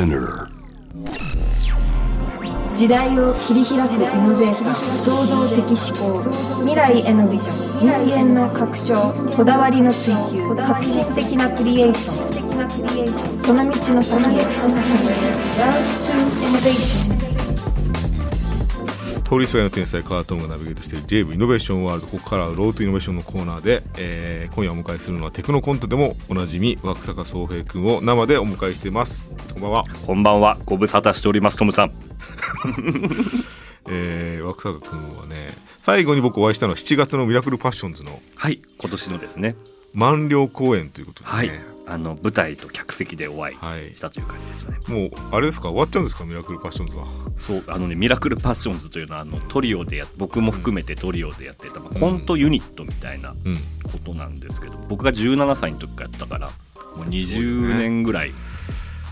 SPINEAR. 時代を切り開くイノベーター創造的思考未来へのビジョン人間の拡張こだわりの追求革新的なクリエーション。その道の先へ。 Road to Innovation 通りすがりの天才カートムがナビゲートしている j v イノベーションワールドここからはロートイノベーションのコーナーで、えー今夜お迎えするのはテクノコントでもおなじみワクサカソウヘイ君を生でお迎えしています。こんばんは、こんばんは、ご無沙汰しております、トムさん。えー、枠坂君はね最後に僕お会いしたのは7月のミラクルパッションズのはい、今年のですね。満了公演ということでね、はい、あの舞台と客席でお会はい。いしたという感じでしたね。もうあれですか？終わっちゃうんですか？ミラクルパッションズは。そう、あのね、ミラクルパッションズというのは、あのトリオでや、僕も含めてトリオでやってた、まあ、コントユニットみたいなうん。ことなんですけど、僕が17歳の時からやったから。もう20年ぐらい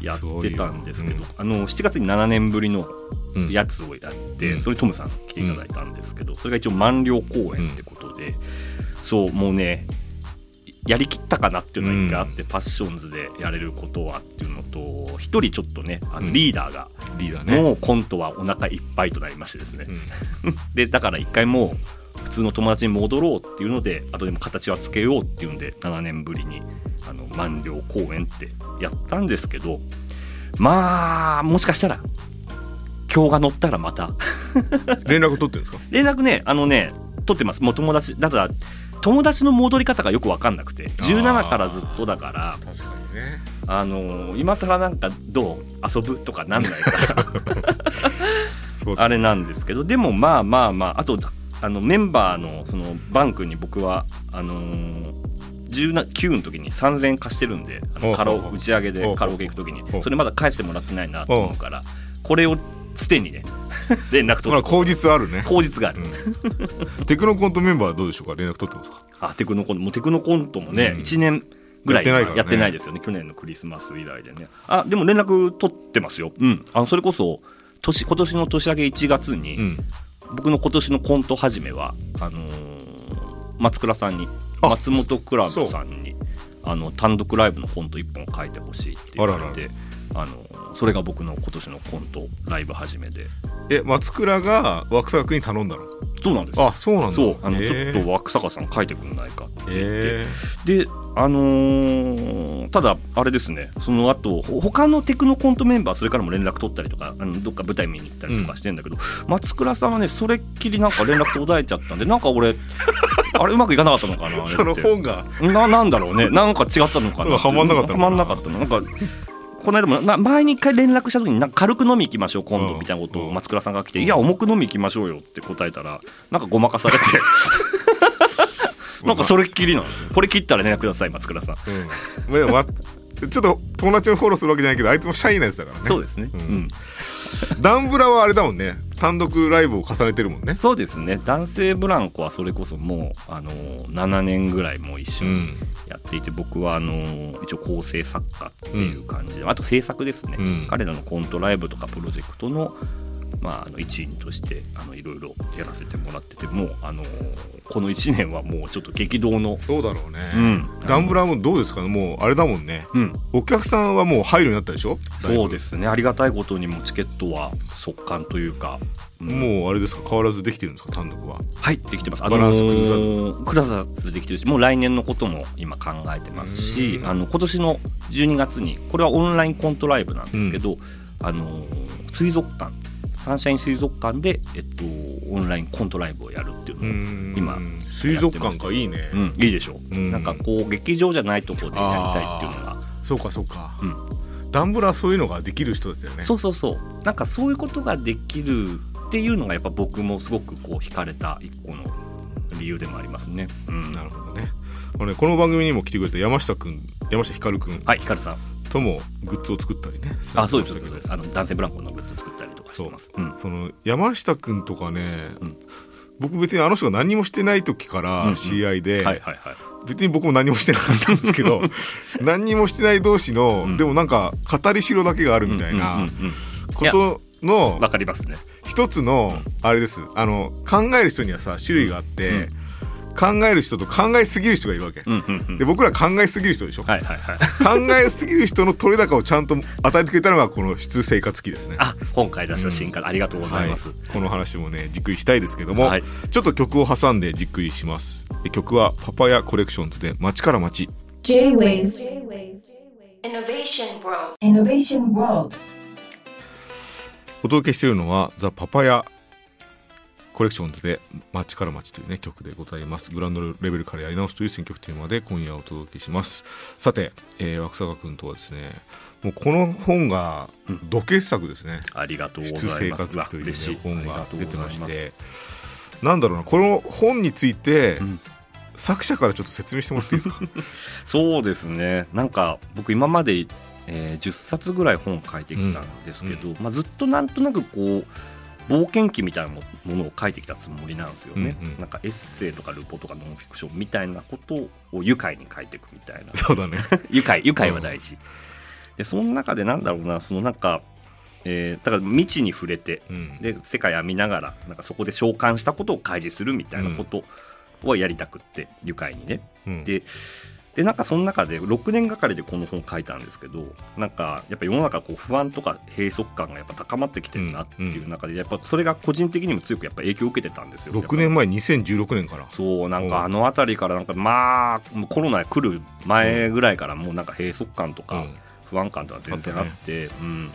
やってたんですけど、すあの7月に7年ぶりのうん。やつをやって、うん。それトムさん来ていただいたんですけど、それが一応満了公演ってことで、そうもうねやりきったかなっていうのが一回あって、パッションズでやれることはっていうのと一人ちょっとねあうん。のリーダーが、リーダーね。もうコントはお腹いっぱいとなりましてですね、うん。でだから一回もう普通の友達に戻ろうっていうので後でも形はつけようっていうんで7年ぶりにあの満了公演ってやったんですけどまあもしかしたら今日が乗ったらまた。連絡取ってるんですか？連絡ねあのね取ってます。もう友達だから友達の戻り方がよく分かんなくて17からずっとだから確かにね。あの今更なんかどう遊ぶとかなんないから。あれなんですけどでもまあまあまああとあのメンバーのそのバンクに僕はあのー19の時に3000円貸してるんであのカラオ打ち上げでカラオケ行く時に。それまだ返してもらってないなと思うからこれをつてにね。連絡取って。ほら口実あるね、口実がある。うん。テクノコントメンバーはどうでしょうか連絡取ってますか？あテクノコント。もうテクノコントもね、うん。1年ぐらいやってないですよね。去年のクリスマス以来でね。あでも連絡取ってますよ。うん。あのそれこそ年今年の年明け1月に、うん。僕の今年のコント始めはあのー松倉さんにあ松本クラブさんにあの単独ライブのコント1本書いてほしいって言われてあのそれが僕の今年のコントライブ始めで。え松倉が枠坂君に頼んだの？そうなんです。よあそうなんだ。そうあの、へちょーっと枠坂さん書いてくんないかって言って、へであのーただあれですね。その後ほ他のテクノコントメンバーそれからも連絡取ったりとかあのどっか舞台見に行ったりとかしてんだけど、松倉さんはねそれっきりなんか連絡途絶えちゃったんでなんか俺 あれうまくいかなかったのかなその本が。ななんだろうね。なんか違ったのかなはまんなかったはまんなかったの。なんかこの間もな前に一回連絡した時になんか軽く飲み行きましょう今度みたいなことうん。を松倉さんが来て「いや重く飲み行きましょうよ」って答えたらなんかごまかされて。なんかそれっきりなんですよ。これ切ったら連絡ください松倉さん。うん。ちょっと友達をフォローするわけじゃないけどあいつもシャイなやつだからね。そうですね、うん。うん。ダンブラはあれだもんね単独ライブを重ねてるもんね。そうですね。男性ブランコはそれこそもうあの7年ぐらいもう一緒にやっていて、僕はあの一応構成作家っていう感じで、あと制作ですね、うん。彼らのコントライブとかプロジェクトの,、まあ、あの一員としてあのいろいろやらせてもらっててもうあのこの1年はもうちょっと激動の、そうだろうね、うん。ダンブラもどうですか？ねもうあれだもんね。うん、お客さんはもう入るようになったでしょ？そうですね。ありがたいことにもチケットは速乾というか、うん。もうあれですか？変わらずできてるんですか？単独は。はいできてます。あバランス崩さず。できてるしもう来年のことも今考えてますしうん。あの今年の12月にこれはオンラインコントライブなんですけど、あのー水族館サンシャイン水族館で、えっと、オンラインコントライブをやるっていうのを、今水族館かいいね、うん、いいでしょ。う、うん。なんかこう劇場じゃないところでやりたいっていうのが、そうかそうか、うん、ダンブラはそういうのができる人だよね。そうそうそう。なんかそういうことができるっていうのがやっぱ僕もすごくこう惹かれた一個の理由でもありますね。うん、なるほどね。これねこの番組にも来てくれた山下くん山下ひかるくんはい、ヒカルさん。ともグッズを作ったりね。あ、そうです、そうです。あの男性ブランコのグッズ作ったり。とかしてます。うん。その山下くんとかね、うん僕別にあの人が何もしてない時かうんうらん知り合いで。別に僕も何もしてなかったんですけど 何にもしてない同士の、うんでもなんか語りしろだけがあるみたいうんうんなうんうんことのわかりますね。一つのあれですあの考える人にはさ種類があって、考える人と考えすぎる人がいるわけ、うんうんうん。で僕ら考えすぎる人でしょ、はいはいはい。考えすぎる人の取れ高をちゃんと与えてくれたのがこの質生活期ですね。あ今回出した新刊、ありがとうございます、はい。この話もねじっくりしたいですけども、はい。ちょっと曲を挟んでじっくりします。え曲はパパヤコレクションズで街から街。J-Wave Innovation World Innovation World お届けしているのはザ・パパヤコレクションズで街から街というね曲でございます。グランドレベルからやり直すという選曲テーマで今夜お届けします。さて、えー、枠坂君とはですねもうこの本が土傑作ですね、ありがとうございます。質生活期という、ね本が出てまして。なんだろうなこの本について、うん。作者からちょっと説明してもらっていいですか？そうですね。なんか僕今まで、えー10冊ぐらい本書いてきたんですけど、まあ、ずっとなんとなくこう冒険記みたいなもものを書いてきたつもりなんですよね、うんうん。なんかエッセイとかルポとかノンフィクションみたいなことを愉快に書いていくみたいな。そうだね。愉快愉快は大事、でその中でなんだろうなそのなんか、えーだから未知に触れてうん。で世界を見ながらなんかそこで召喚したことを開示するみたいなことをやりたくって、愉快にね。うん。ででなんかその中で6年がかりでこの本書いたんですけどなんかやっぱ世の中こう不安とか閉塞感がやっぱ高まってきてるなっていう中でやっぱそれが個人的にも強くやっぱ影響を受けてたんですよ。6年前2016年から。そうなんかあの辺りからなんかまあコロナ来る前ぐらいからもうなんか閉塞感とか不安感とか全然あって、うん、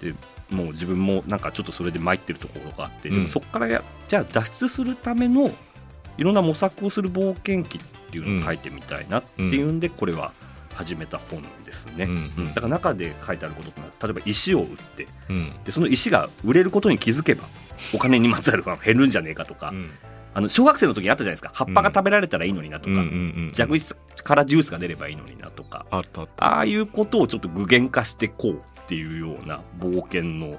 でもう自分もなんかちょっとそれで参ってるところがあって、でもうん。そこからやじゃあ脱出するためのいろんな模索をする冒険記っていうのを書いてみたいなっていうんで、これは始めた本ですね、だから中で書いてあることってのは例えば石を売ってうん。でその石が売れることに気づけばお金にまつわる不安減るんじゃねえかとか、うん。あの小学生の時にあったじゃないですか。葉っぱが食べられたらいいのになとか、蛇口からジュースが出ればいいのになとかあったあった。ああいうことをちょっと具現化してこうっていうような冒険の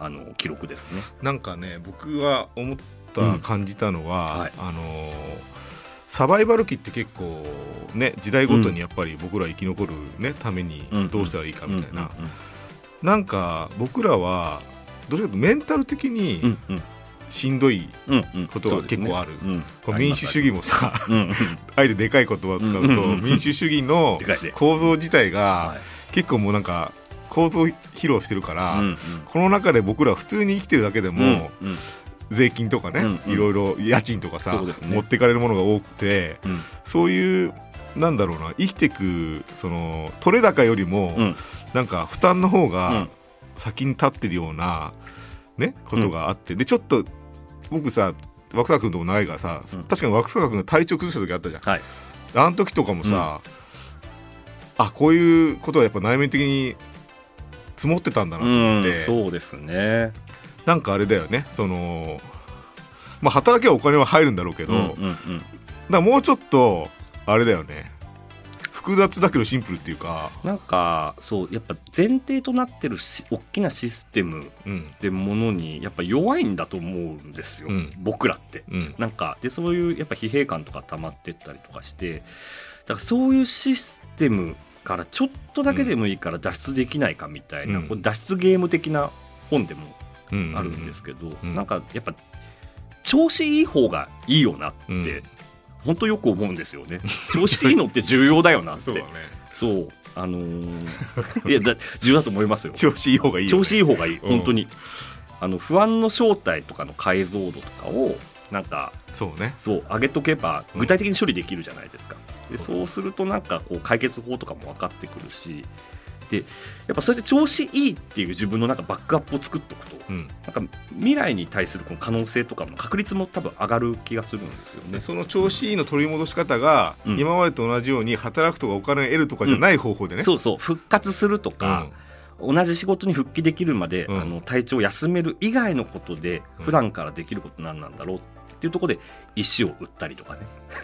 あの記録ですね。なんかね僕は思った感じたのは、はい。あのーサバイバル期って結構ね時代ごとにやっぱり僕ら生き残る、ね、ためにうんどうしたらいいかみたいな、うんなんか僕らはどちらかとメンタル的うんにうん。しんどい、うんうん。ことが結構ある。民主主義もさうんうん。あえてでかい言葉を使うと、うんうんうん民主主義の構造自体がはい。結構もうなんか構造披露してるから、うんこの中で僕ら普通に生きてるだけでうんも、うんうん税金とかね、うんうん。いろいろ家賃とかさ、ね。持ってかれるものが多くてうん。そういうなんだろうな生きていくその取れ高よりも、うん。なんか負担の方うがん。先に立ってるような、ね、ことがあって、でちょっと僕さ枠坂君とも長いからさ、うん。確かに枠坂君が体調崩した時あったじゃん。はい。あの時とかもさ、あこういうことはやっぱ内面的に積もってたんだなと思って、うんそうですね。なんかあれだよね。そのまあ働けばお金は入るんだろうけど、うんうんだかうんらもうちょっとあれだよね。複雑だけどシンプルっていうか、なんかそうやっぱ前提となってるし大きなシステムうん。ってものにやっぱ弱いんだと思うんですよ、うん。僕らって。うん。なんかでそういうやっぱ疲弊感とか溜まってったりとかして。だからそういうシステムからちょっとだけでもいいから脱出できないかみたいな、うん。脱出ゲーム的な本でもうんあるんですけど、うん。なんかやっぱ調子いい方がいいよなって、うん。本当よく思うんですよね。調子いいのって重要だよなって。そうだね。そう。あのー いやだ重要だと思いますよ。調子いい方がいいよ、ね、調子いい方がいいうん。本当に、あの不安の正体とかの解像度とかをなんかそうね。そう上げとけばうん。具体的に処理できるじゃないですか、うそう。そうするとなんかこう解決法とかも分かってくるしでやっぱそれで調子いいっていう自分のなんかバックアップを作っておくとうん。なんか未来に対するこの可能性とかの確率も多分上がる気がするんですよね。で。その調子いいの取り戻し方が、うん。今までと同じように働くとかお金を得るとかじゃない方法でね、そうそう。復活するとか、同じ仕事に復帰できるまで、うん。あの体調を休める以外のことでうん。普段からできること何なんだろうっていうところで石を売ったりとかね。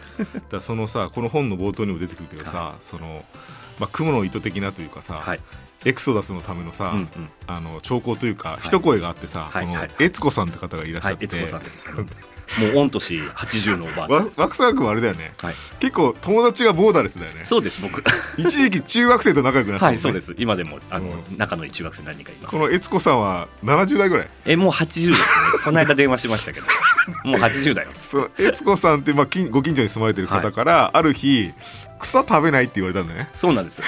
だそのさこの本の冒頭にも出てくるけどさ、その、まあ、雲の糸的なというかさ、はい。エクソダスのためのさ、うんうん。あの兆候というか、い。一声があってさ、このはい。はい悦子さんって方がいらっしゃはい、って、悦子さんです。もう御年80のおばあちゃん。わ枠沢君はあれだよね。はい、結構友達がボーダレスだよね。そうです僕。一時期中学生と仲良くなってね。はいそうです。今でもあの、う仲のいい中学生何人かいます。この悦子さんは70代ぐらい？えもう80ですね。この間電話しましたけど。もう80だよ。その悦子さんって、まあ、近ご近所に住まれてる方から、ある日草食べないって言われたんだよね。そうなんですよ。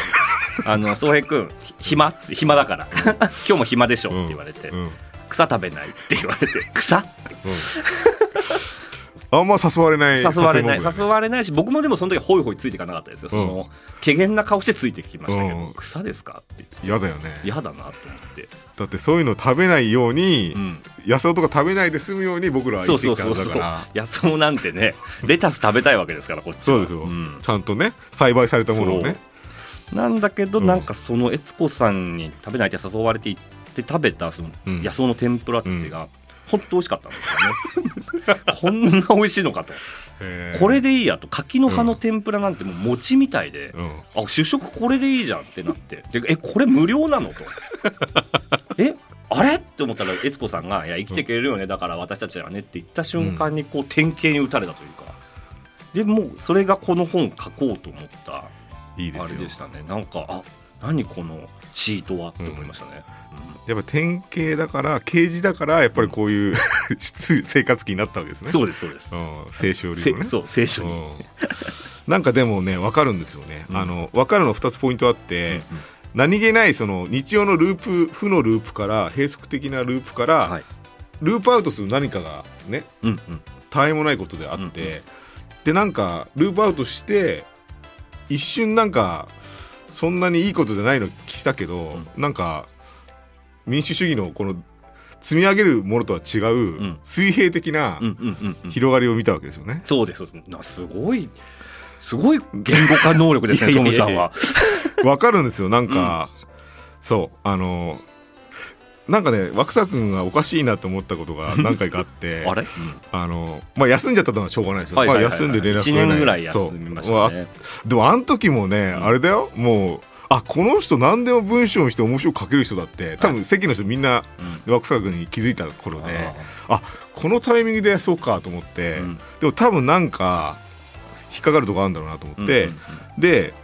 あの宗平君ひ暇暇だから。今日も暇でしょって言われて、うん。うん。草食べないって言われて。草？あんま誘われない誘われない。誘われないし僕もでもその時ホイホイついていかなかったですよその、怪げな顔してついてきましたけど、うん。草ですかって嫌だよね。嫌だなと思って、だってそういうの食べないように、うん、野草とか食べないで済むように僕らはそ生きてきたうそうそうそうんだから野草なんてね レタス食べたいわけですからこっちは。そうですよ、ん。ちゃんとね栽培されたものをね。なんだけど、うん。なんかその悦子さんに食べないって誘われて行って食べたそのうん。野草の天ぷらたちが、本当美味しかったんですよね。こんな美味しいのかと。これでいいやと柿の葉の天ぷらなんてもう餅みたいで、うん。あ主食これでいいじゃんってなって。でえこれ無料なの？と。えあれ？って思ったら悦子さんが「いや生きていけるよね。だから私たちはね」って言った瞬間にこう典型に打たれたというか。でもうそれがこの本書こうと思ったいいですよ。あれでしたね。なんかあ何このチートはって思いましたね、やっぱ典型だから刑事だからやっぱりこういう 生活期になったわけですね。そうですそうです、うん、青少せ流のね。そう聖書に、うん。なんかでもね分かるんですよね、うん。あの分かるの2つポイントあって、何気ないその日常のループ負のループから閉塞的なループから、はい。ループアウトする何かがねうんうん。たわいもないことであって、うんうん。でなんかループアウトして一瞬なんかそんなにいいことじゃないのしたけど、なんか民主主義のこの積み上げるものとは違う、ん。水平的なうんうんうんうん。広がりを見たわけですよね。そうですそうです。なすごいすごい言語化能力ですね トムさんは。わかるんですよ。なんか、そうあのなんかね枠沢君がおかしいなと思ったことが 何回かあってあれ、あのまあ休んじゃったのはしょうがないですよ、はいはいはいはい。まあ、休んで連絡1取れない。年ぐらい休みましたね。あでもあの時もね、うん。あれだよ。もうあこの人何でも文章にして面白く書ける人だって多分席の人みんなうん。枠沢君に気づいた頃であこのタイミングでそうかと思って、ーうん。でも多分なんか引っかかるとこあるんだろうなと思って、うんうんで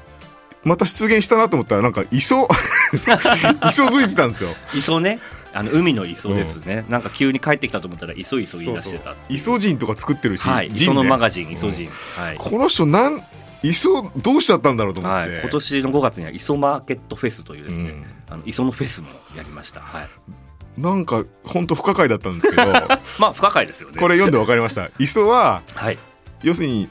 また出現したなと思ったらなんか磯磯 づいてたんですよ。磯ねあの海の磯ですね、なんか急に帰ってきたと思ったら磯磯言い出してた。磯人とか作ってるし、はい磯のマガジン磯人、はい。この人なん磯どうしちゃったんだろうと思って、はい、今年の5月には磯マーケットフェスというですね、うん。あの磯のフェスもやりました、はい、なんか本当不可解だったんですけど。まあ不可解ですよね。これ読んで分かりました。磯ははい。要するに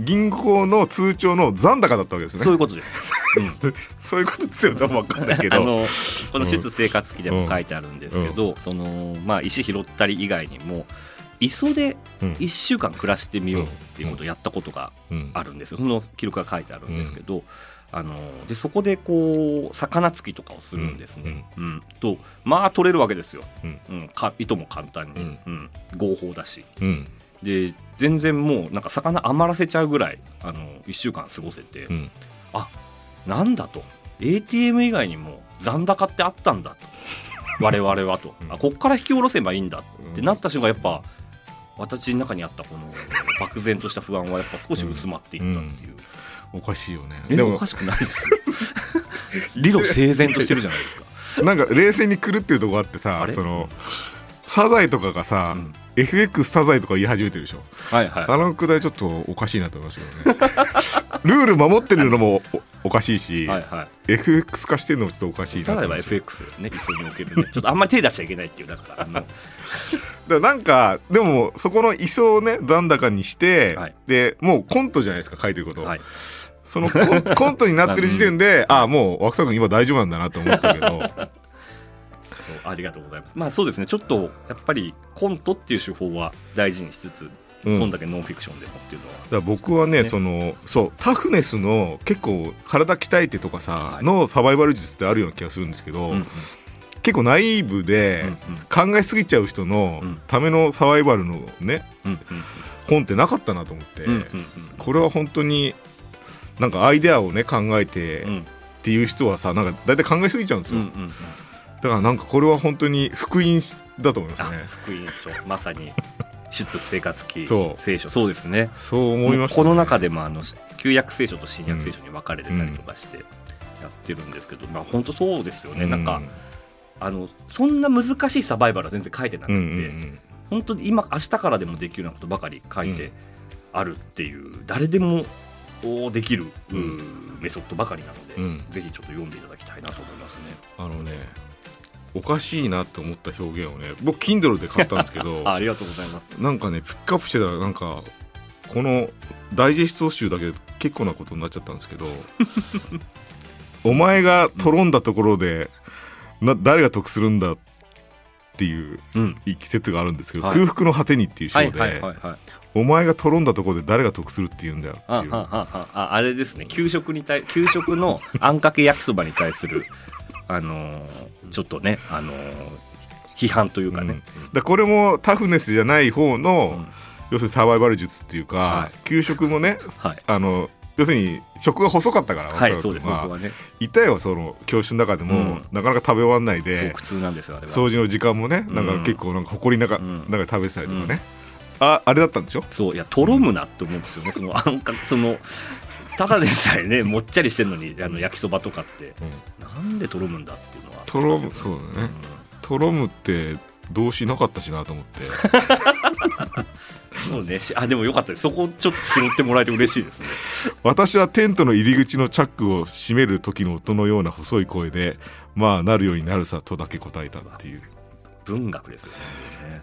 銀行の通帳の残高だったわけですね。そういうことです、うん。そういうことですよ多分分かん。ないけどあのこの「出生活記」でも書いてあるんですけど、そのまあ、石拾ったり以外にも磯でうん。1週間暮らしてみようっていうことをやったことがうん。あるんですよ。その記録が書いてあるんですけど、あのでそこでこう魚つきとかをするんですね、うん。とまあ取れるわけですよ、うん。うん。か糸も簡単に、うん。合法だし。うん。で全然もうなんか魚余らせちゃうぐらいあの1週間過ごせて、うん。なんだと。ATM 以外にも残高ってあったんだと。我々はと、うん。あこっから引き下ろせばいいんだってなった瞬間やっぱ私の中にあったこの漠然とした不安はやっぱ少し薄まっていったっていう、おかしいよね。えでもおかしくないです。よ 理路整然としてるじゃないですか、なんか冷静に来るっていうとこあってさそのサザエとかがさ、うん。FX サザエとか言い始めてるでしょ。はいはい。あのくだりちょっとおかしいなと思いますけどね。ルール守ってるのもおおかしいし、はいはい。FX 化してるのもちょっとおかしいなとサザエは思います FX ですね。磯におけるね。ちょっとあんまり手出しちゃいけないっていうだからだからなんかでもそこの磯をね残高にして、はい。でもうコントじゃないですか書いてること、はい。そのコントになってる時点で、ああもう枠田君今大丈夫なんだなと思ったけどありがとうございます。まあそうですね。ちょっとやっぱりコントっていう手法は大事にしつつ、うん。どんだけノンフィクションでもっていうのは。だから僕はねね。そのそうタフネスの結構体鍛えてとかさ、はい。のサバイバル術ってあるような気がするんですけど、うんうん。結構ナイーブでうん。考えすぎちゃう人のうん。ためのサバイバルのねうんうん。本ってなかったなと思って、うんうんこれは本当になんかアイデアをね考えてうんうん。っていう人はさなんか大体考えすぎちゃうんですよ、うんうんうんだからなんかこれは本当に福音だと思いますあね福音書。まさに。出生活期そう。聖書。そうですね。そう思いました、この中でもあの旧約聖書と新約聖書に分かれてたりとかしてやってるんですけど、まあ本当そうですよね、なんかあのそんな難しいサバイバルは全然書いてなくて、うんうんうん。本当に今明日からでもできるようなことばかり書いてあるっていう、誰でもおできる、ううん。メソッドばかりなので、うん。ぜひちょっと読んでいただきたいなと思いますね。あのねおかしいなと思った表現をね僕 Kindle で買ったんですけど あありがとうございます。なんかねピックアップしてたらなんかこのダイジェスト集だけで結構なことになっちゃったんですけど お前がとんだところでな誰が得するんだっていううん、一節があるんですけど、はい。空腹の果てにっていう章で。お前がとんだところで誰が得するって言うんだよっていう。あれですね。給食に対給食のあんかけ焼きそばに対するあのーちょっとねあのー批判というかね、うん。だこれもタフネスじゃない方の、うん。要するにサバイバル術っていうか、はい。給食もねはい。あの要するに食が細かったから、はいそうです僕はね。いたよその教室の中でも、うん。なかなか食べ終わんないそうで苦痛なんですよあれは。掃除の時間もねなんかうん結構なんか埃ながうん。中で食べてたりとかね、ああれだったんでしょ？そういやとろむなって思うんですよねそのあんかそのただでさえね もっちゃりしてるのにあの焼きそばとかってなんでとろむんだっていうのは。とろむそうだね。とろむって動詞なかったしなと思って。う んそうね。しあでもよかった。ですそこちょっと拾ってもらえて嬉しいですね。私はテントの入り口のチャックを閉める時の音のような細い声でまあなるようになるさとだけ答えたっていう。文学ですよね。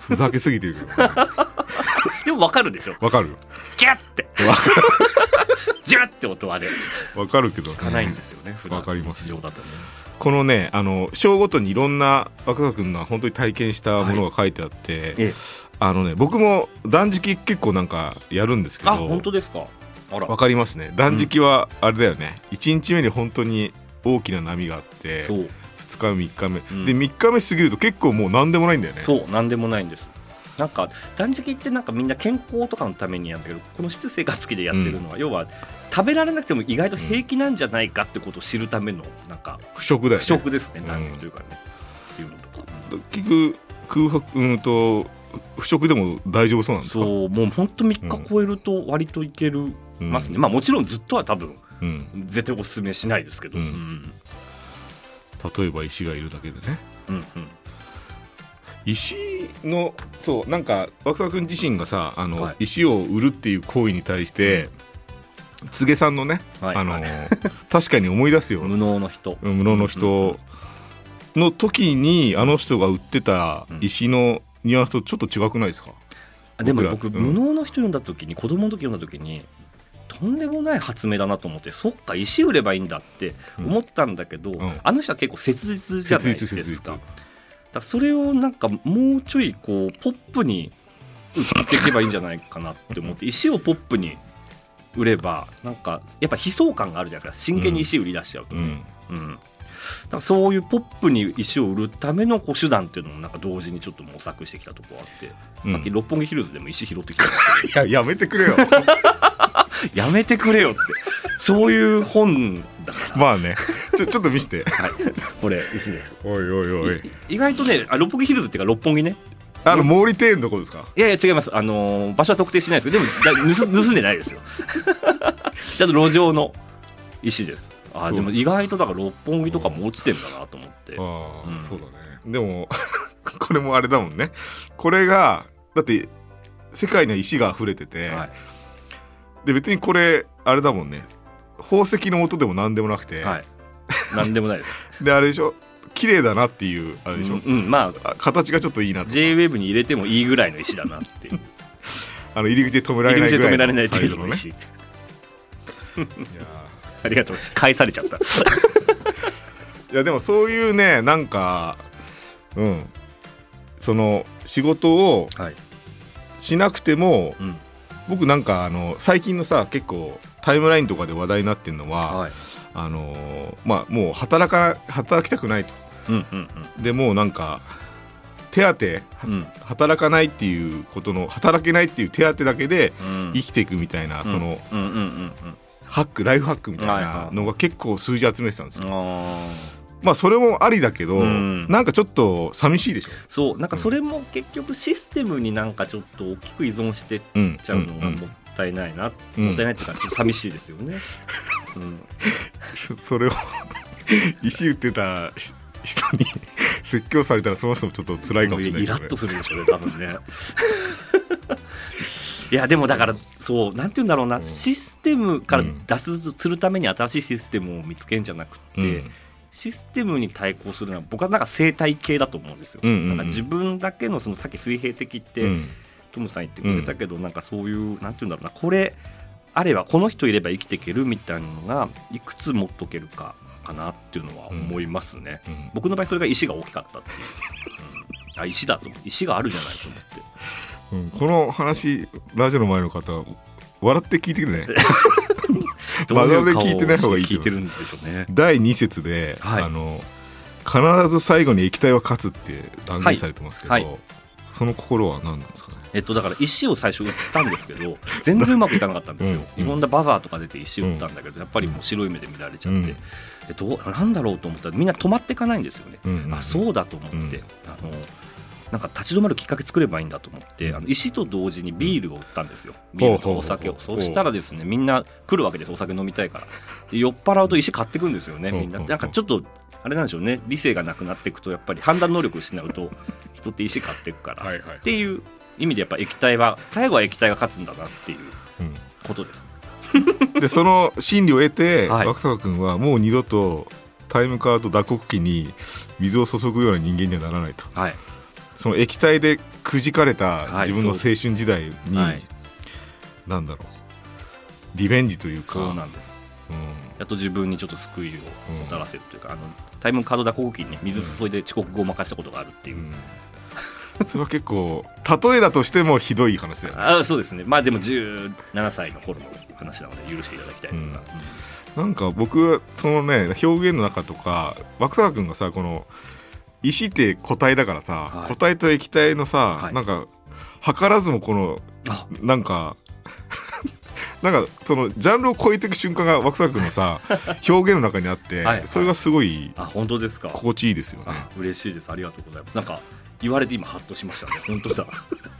ふざけすぎてるけど。ねでもわかるでしょ。わかる。ギャッてジュッて音はねわかるけど、ね、聞かないんですよね普段。わかります日常だとね。このねあの章ごとにいろんな若田君が本当に体験したものが書いてあって、ええ。あのね僕も断食結構なんかやるんですけどあ本当ですか？あら。わかりますね。断食はあれだよね、1日目に本当に大きな波があってそう。2日目3日目、うん。で3日目過ぎると結構もう何でもないんだよね。そうなんでもないんです。なんか断食ってなんかみんな健康とかのためにやるんだけどこの出生活期でやってるのは、要は食べられなくても意外と平気なんじゃないかってことを知るためのなんか不食だよね。不食ですねうん。というかね、っていうのとか、結局空白うんと不食でも大丈夫そうなんですか？そうもう本当3日超えると割といけるうんますね、まあもちろんずっとは多分うん、絶対おすすめしないですけど、ううん。ん例えば石がいるだけでね。うん。うん石のそうなんか若田君自身がさあの、はい。石を売るっていう行為に対して、柘植さんのね、はいあのはい確かに思い出すよ。無能の人。無能の人。の時にあの人が売ってた石のニュアンスとちょっと違くないですか、あでも僕、うん。無能の人読んだ時に子供の時読んだ時にとんでもない発明だなと思ってそっか石売ればいいんだって思ったんだけど、ん。あの人は結構切実じゃないですか。だからそれをなんかもうちょいこうポップに売っていけばいいんじゃないかなって思って石をポップに売ればなんかやっぱ悲壮感があるじゃないですか。真剣に石売り出しちゃうとね、うん。うん、だからそういうポップに石を売るためのこう手段っていうのもなんか同時にちょっと模索してきたところあって、うん。さっき六本木ヒルズでも石拾ってきた いややめてくれよ。ど やめてくれよって。そういう本だかまあね。ちょちょっと見して。ら、はい、これ石です。おいおいおい。い意外とねあ六本木ヒルズっていうか六本木ねあの毛利庭園のとこですか？いやいや違います。あのー場所は特定しないですけどでもだ盗盗んでないですよ。ちゃんと路上の石です。あでも意外とだから六本木とかも落ちてんだなと思って。ああ、うん。そうだね。でも これもあれだもんね。これがだって世界には石が溢れてて、はい。で別にこれあれだもんね。宝石の音でも何でもなくて、はい。なんでもないです。であれでしょ？綺麗だなっていうあれでしょ、うん、うんまああ形がちょっといいなと JWAVE に入れてもいいぐらいの石だなっていう。あの入り口で止められ入り口で止ないぐらいめられない程のサイズのね。度の石。いやありがとう。返されちゃった。いやでもそういうねなんかうん。その仕事をはい、しなくてもうん。僕なんかあの最近のさ結構タイムラインとかで話題になってるのは、はいあのーまあもう働か働きたくないと。うんうんでもうなんか手当うんうん。働かないっていうことの働けないっていう手当だけでうん。生きていくみたいな、うん。そのうんうんうんうん。ハックライフハックみたいないのが結構数字集めてたんですよ、あまあそれもありだけど、うん。なんかちょっと寂しいでしょ、そう。なんかそれも結局システムになんかちょっと大きく依存してっうん。ちゃうのがんん。もったいないな、うん。もったいないっていうか寂しいですよね。うん。それを石打ってたし人に説教されたらその人もちょっと辛いかもしれないイラッとするでしょうね多分ね。いやでもだからそうなんて言うんだろうな、ん。システムから脱出するために新しいシステムを見つけんじゃなくて、うん。システムに対抗するのは僕はなんか生態系だと思うんですよ、うんうんうん。だから自分だけのそのさっき水平的って、うんトムさん言ってくれたけど、なんかそういうなんて言うんだろうなこれあればこの人いれば生きていけるみたいなのがいくつ持っとけるかかなっていうのは思いますね、うん。僕の場合それが石が大きかったっていう、うん。あ石だと石があるじゃないと思って。うん。この話ラジオの前の方笑って聞いてくれね真 顔で聞いてない方がいい聞いてるんでしょうね。第2節で、はい。あの必ず最後に液体は勝つって断言されてますけど、はい。はい。その心は何なんですかね？えっとだから石を最初打ったんですけど 全然うまくいかなかったんですよ、うん。いろんなバザーとか出て石を打ったんだけど、やっぱりもう白い目で見られちゃって、うん。でどうなんだろうと思ったらみんな止まっていかないんですよね、うん。うんうんあそうだと思って、うん。あのなんか立ち止まるきっかけ作ればいいんだと思って、うん。あの石と同時にビールを売ったんですよ、ビールとお酒を。そうしたらですねみんな来るわけです。お酒飲みたいから。で酔っ払うと石買ってくんですよねみんな。なんかちょっとあれなんでしょうね。理性がなくなっていくとやっぱり判断能力を失うと人って石買っていくから、はいはい。っていう意味でやっぱ液体は最後は液体が勝つんだなっていううん。ことですでその心理を得て、はい。若坂君はもう二度とタイムカード打刻機に水を注ぐような人間にはならないと。はい。その液体でくじかれたはい自分の青春時代に、はい。なんだろう。リベンジというか。そうなんです。うん。やっと自分にちょっと救いをもたらせるというか、あのタイムカード打刻機にね水注いで遅刻ごまかしたことがあるっていう、うん それは結構例えだとしてもひどい話だよね。あそうですね。まあでも17歳の頃の話なので許していただきたいとか、うん。なんか僕はそのね表現の中とか若坂君がさこの石って固体だからさ、はい。固体と液体のさ、はい。なんか図らずもこのあ。なんか なんかそのジャンルを超えていく瞬間が若坂君のさ 表現の中にあって、はい。それがすごいあ本当ですか。心地いいですよね。あ嬉しいです。ありがとうございます。なんか言われて今ハッとしましたね。本当だ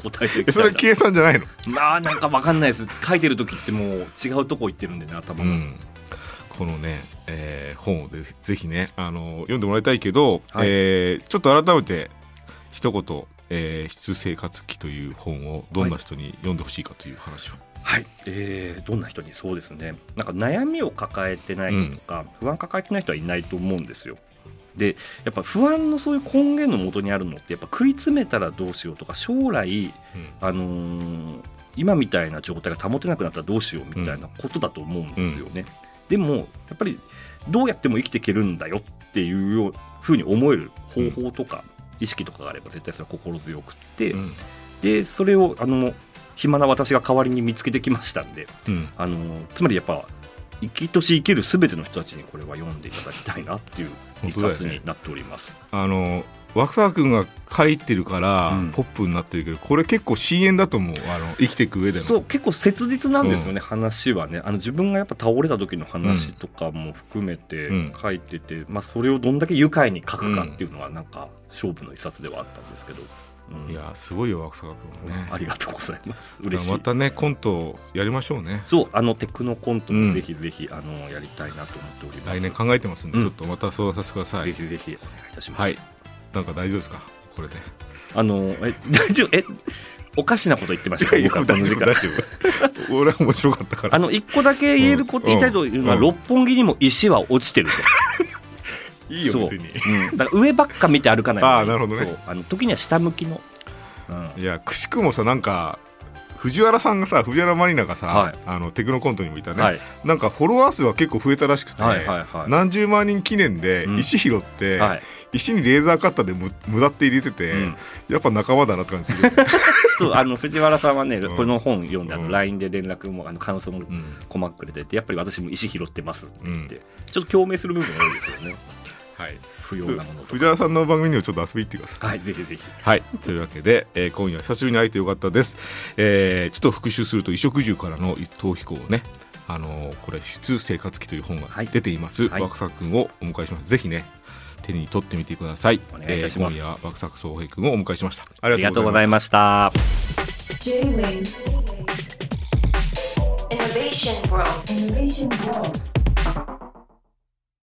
答えてえそれは計算じゃないの、まあなんかわかんないです。書いてる時ってもう違うとこ行ってるんでね頭が、うん、このね、えー本をでぜひねあの読んでもらいたいけど、はい。えーちょっと改めて一言「えー、質生活記」という本をどんな人に読んでほしいかという話を。はい、えーどんな人に？そうですね。なんか悩みを抱えてない人とか、不安抱えてない人はいないと思うんですよでやっぱ不安のそういう根源のもとにあるのってやっぱ食い詰めたらどうしようとか将来、あのー今みたいな状態が保てなくなったらどうしようみたいなことだと思うんですよね、でもやっぱりどうやっても生きていけるんだよっていうふうに思える方法とか、意識とかがあれば絶対それは心強くって、うん。でそれをあの暇な私が代わりに見つけてきましたんでうん。あのつまりやっぱ生きとし生けるすべての人たちにこれは読んでいただきたいなっていう一冊になっております。あの若沢君が書いてるから、うんポップになってるけどこれ結構深淵だと思う。あの生きていく上での。そう結構切実なんですよね、話はね。あの自分がやっぱ倒れた時の話とかも含めてうん。書いてて、まあ、それをどんだけ愉快に書くかっていうのはなんか勝負の一冊ではあったんですけど、うんいやすごいよ若沢君はね。ありがとうございます。嬉しい。またねコントやりましょうね。そうあのテクノコントうん。もぜひぜひ、あのやりたいなと思っております。来年考えてますんで、うん。ちょっとまた相談させてください。ぜひぜひお願いいたします、はい。なんか大丈夫ですか？これで。あのえ大丈夫？えおかしなこと言ってました？僕はこの時間。俺は面白かったから。あの一個だけ言えること、うん。言いたいというのは、うん。六本木にも石は落ちてると。いいよ別に。うん、だから上ばっか見て歩かない方がいいあーなるほどね。あの時には下向きの、うん。いやくしくもさなんか藤原さんがさ藤原マリナがさ、はい。あのテクノコントにもいたね、はい。なんかフォロワー数は結構増えたらしくて、はいはいはい。何十万人記念でうん。石拾って、はい。石にレーザーカッターでむ無駄って入れてて、うん。やっぱ仲間だなって感じする、そうあの藤原さんはね、うん。この本読んであのうん。LINE で連絡もあの感想もうん。細かくくれててやっぱり私も石拾ってますって言って、うん。ちょっと共鳴する部分が多いですよねはい、不要なものと藤原さんの番組にもちょっと遊びに行ってください。はいぜひぜひ。はい。というわけで、えー今夜久しぶりに会えてよかったです。えーちょっと復習すると、衣食住からの一等飛行をね、あのーこれ、出生活記という本がはい。出ています。はい。若狭君をお迎えします。ぜひね、手に取ってみてください。お願いいたします。えー今夜は爆作総平君をお迎えしました。あありりがとうございました。ました。J-Wave Innovation World. Innovation World